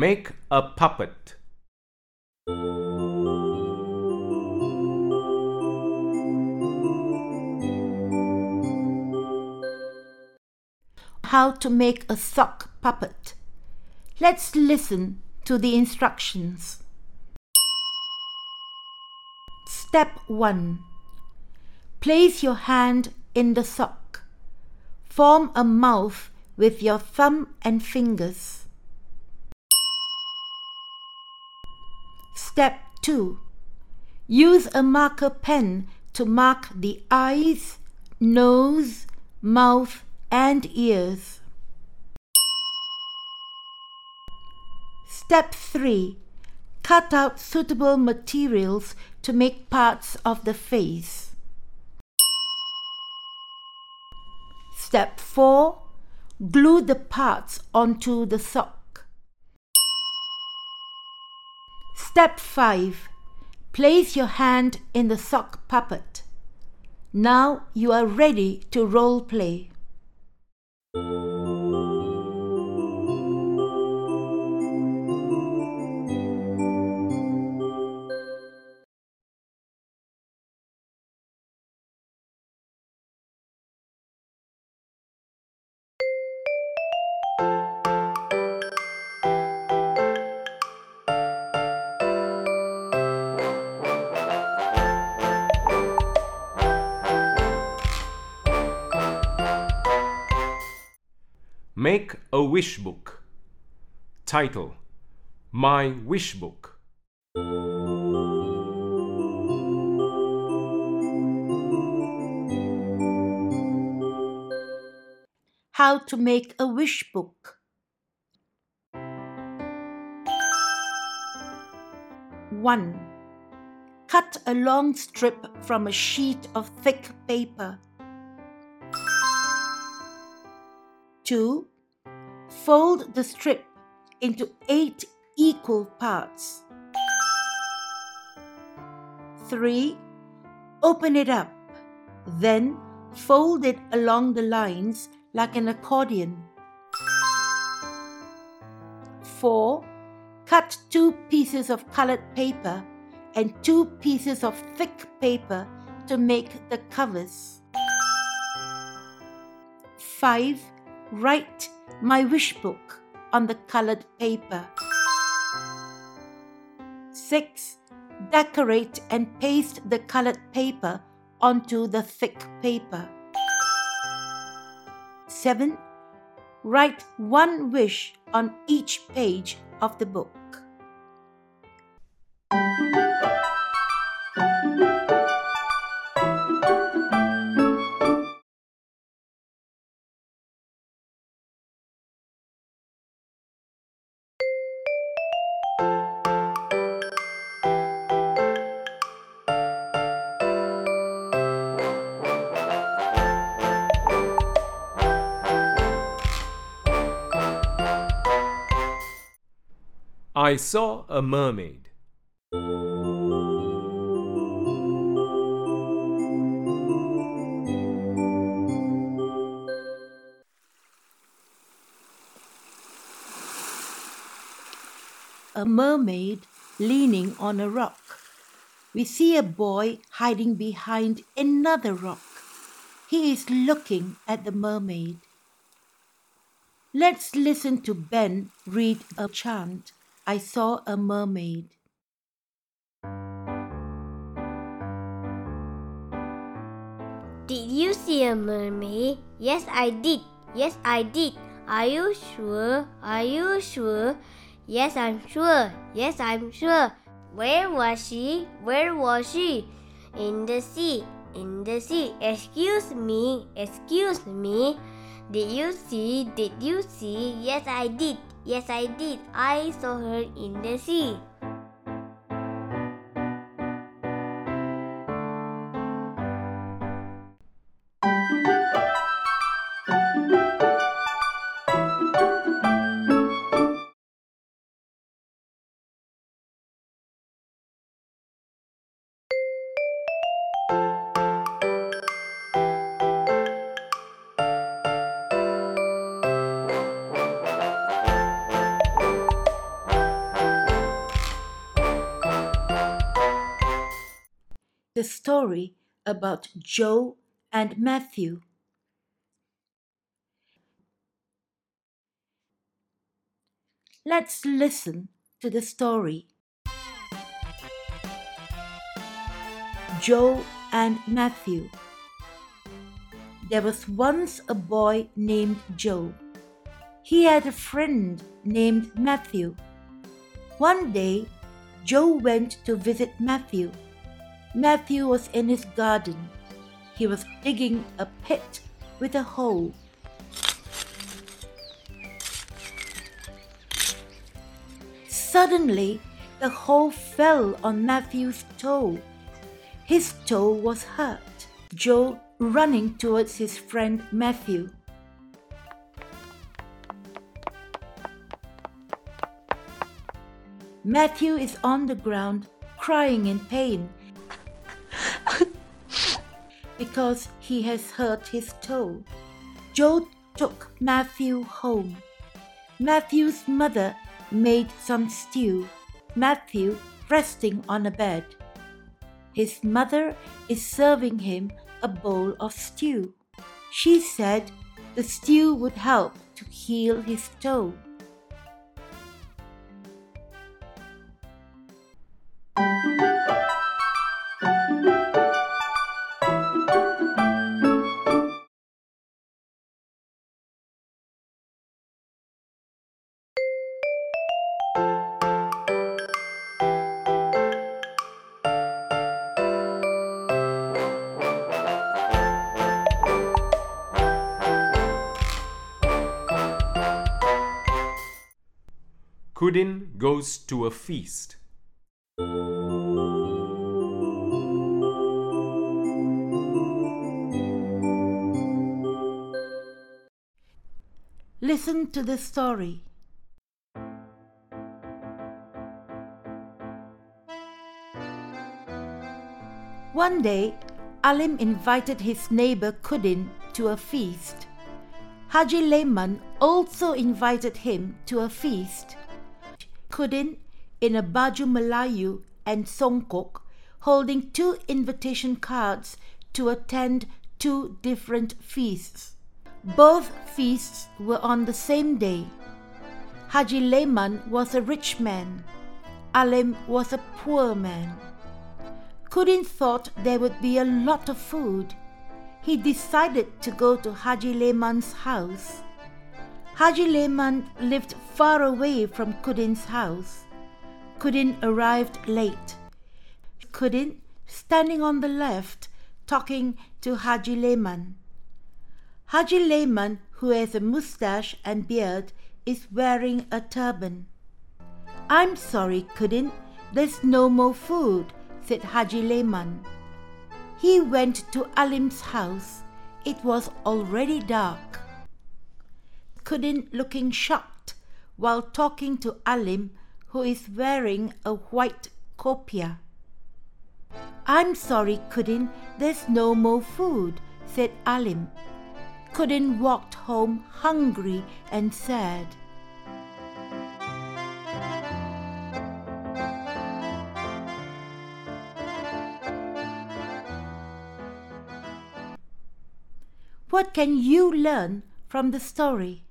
Make a puppet. How to make a sock puppet. Let's listen to the instructions. Step 1. Place your hand in the sock. Form a mouth with your thumb and fingers. Step 2. Use a marker pen to mark the eyes, nose, mouth, and ears. Step 3. Cut out suitable materials to make parts of the face. Step 4. Glue the parts onto the sock. Step 5. Place your hand in the sock puppet. Now you are ready to role play. Make a wish book. Title My Wish Book. How to make a wish book. 1. Cut a long strip from a sheet of thick paper. 2. Fold the strip into 8 equal parts. 3. Open it up. Then fold it along the lines like an accordion. 4. Cut two pieces of colored paper and two pieces of thick paper to make the covers. 5. Write my wish book on the colored paper. 6. Decorate and paste the colored paper onto the thick paper. 7. Write one wish on each page of the book. I saw a mermaid. A mermaid leaning on a rock. We see a boy hiding behind another rock. He is looking at the mermaid. Let's listen to Ben read a chant. I saw a mermaid. Did you see a mermaid? Yes, I did. Yes, I did. Are you sure? Are you sure? Yes, I'm sure. Yes, I'm sure. Where was she? Where was she? In the sea. In the sea. Excuse me. Excuse me. Did you see? Did you see? Yes, I did. Yes, I did. I saw her in the sea. The story about Joe and Matthew. Let's listen to the story. Joe and Matthew. There was once a boy named Joe. He had a friend named Matthew. One day, Joe went to visit Matthew. Matthew was in his garden. He was digging a pit with a hole. Suddenly, the hole fell on Matthew's toe. His toe was hurt. Joe running towards his friend Matthew. Matthew is on the ground crying in pain because he has hurt his toe. Joe took Matthew home. Matthew's mother made some stew. Matthew resting on a bed. His mother is serving him a bowl of stew. She said the stew would help to heal his toe. Kudin goes to a feast. Listen to the story. One day, Alim invited his neighbor Kudin to a feast. Haji Lehman also invited him to a feast. Kudin, in a baju Melayu and songkok, holding two invitation cards to attend two different feasts. Both feasts were on the same day. Haji Lehman was a rich man. Alim was a poor man. Kudin thought there would be a lot of food. He decided to go to Haji Lehman's house. Haji Lehman lived far away from Kudin's house. Kudin arrived late. Kudin, standing on the left, talking to Haji Lehman. Haji Lehman, who has a mustache and beard, is wearing a turban. I'm sorry, Kudin, there's no more food, said Haji Lehman. He went to Alim's house. It was already dark. Kudin looking shocked while talking to Alim, who is wearing a white kopiah. I'm sorry, Kudin, there's no more food, said Alim. Kudin walked home hungry and sad. What can you learn from the story?